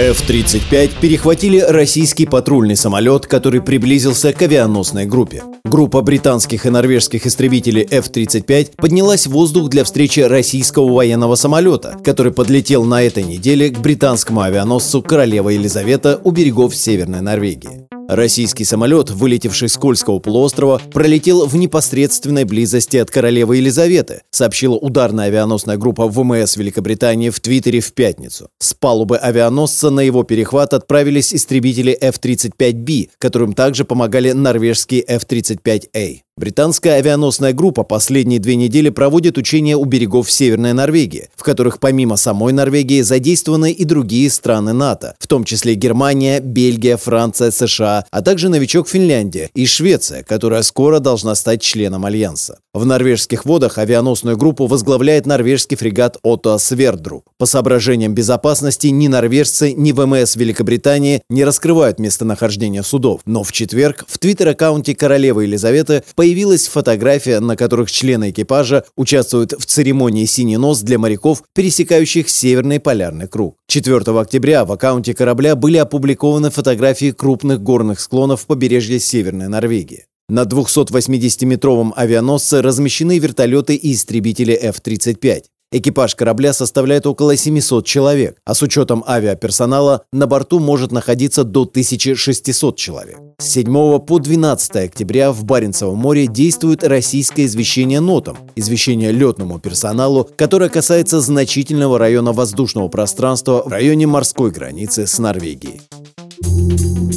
F-35 перехватили российский патрульный самолет, который приблизился к авианосной группе. Группа британских и норвежских истребителей F-35 поднялась в воздух для встречи российского военного самолета, который подлетел на этой неделе к британскому авианосцу «Королева Елизавета» у берегов Северной Норвегии. Российский самолет, вылетевший с Кольского полуострова, пролетел в непосредственной близости от королевы Елизаветы, сообщила ударная авианосная группа ВМС Великобритании в Твиттере в пятницу. С палубы авианосца на его перехват отправились истребители F-35B, которым также помогали норвежские F-35A. Британская авианосная группа последние две недели проводит учения у берегов Северной Норвегии, в которых помимо самой Норвегии задействованы и другие страны НАТО, в том числе Германия, Бельгия, Франция, США, а также новичок Финляндия и Швеция, которая скоро должна стать членом Альянса. В норвежских водах авианосную группу возглавляет норвежский фрегат Отто Свердру. По соображениям безопасности ни норвежцы, ни ВМС Великобритании не раскрывают местонахождение судов. Но в четверг в твиттер-аккаунте королевы Елизаветы появилась фотография, на которых члены экипажа участвуют в церемонии «Синий нос» для моряков, пересекающих Северный полярный круг. 4 октября в аккаунте корабля были опубликованы фотографии крупных горных склонов побережья Северной Норвегии. На 280-метровом авианосце размещены вертолеты и истребители F-35. Экипаж корабля составляет около 700 человек, а с учетом авиаперсонала на борту может находиться до 1600 человек. С 7 по 12 октября в Баренцевом море действует российское извещение нотам, извещение летному персоналу, которое касается значительного района воздушного пространства в районе морской границы с Норвегией.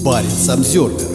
Баренц обзервер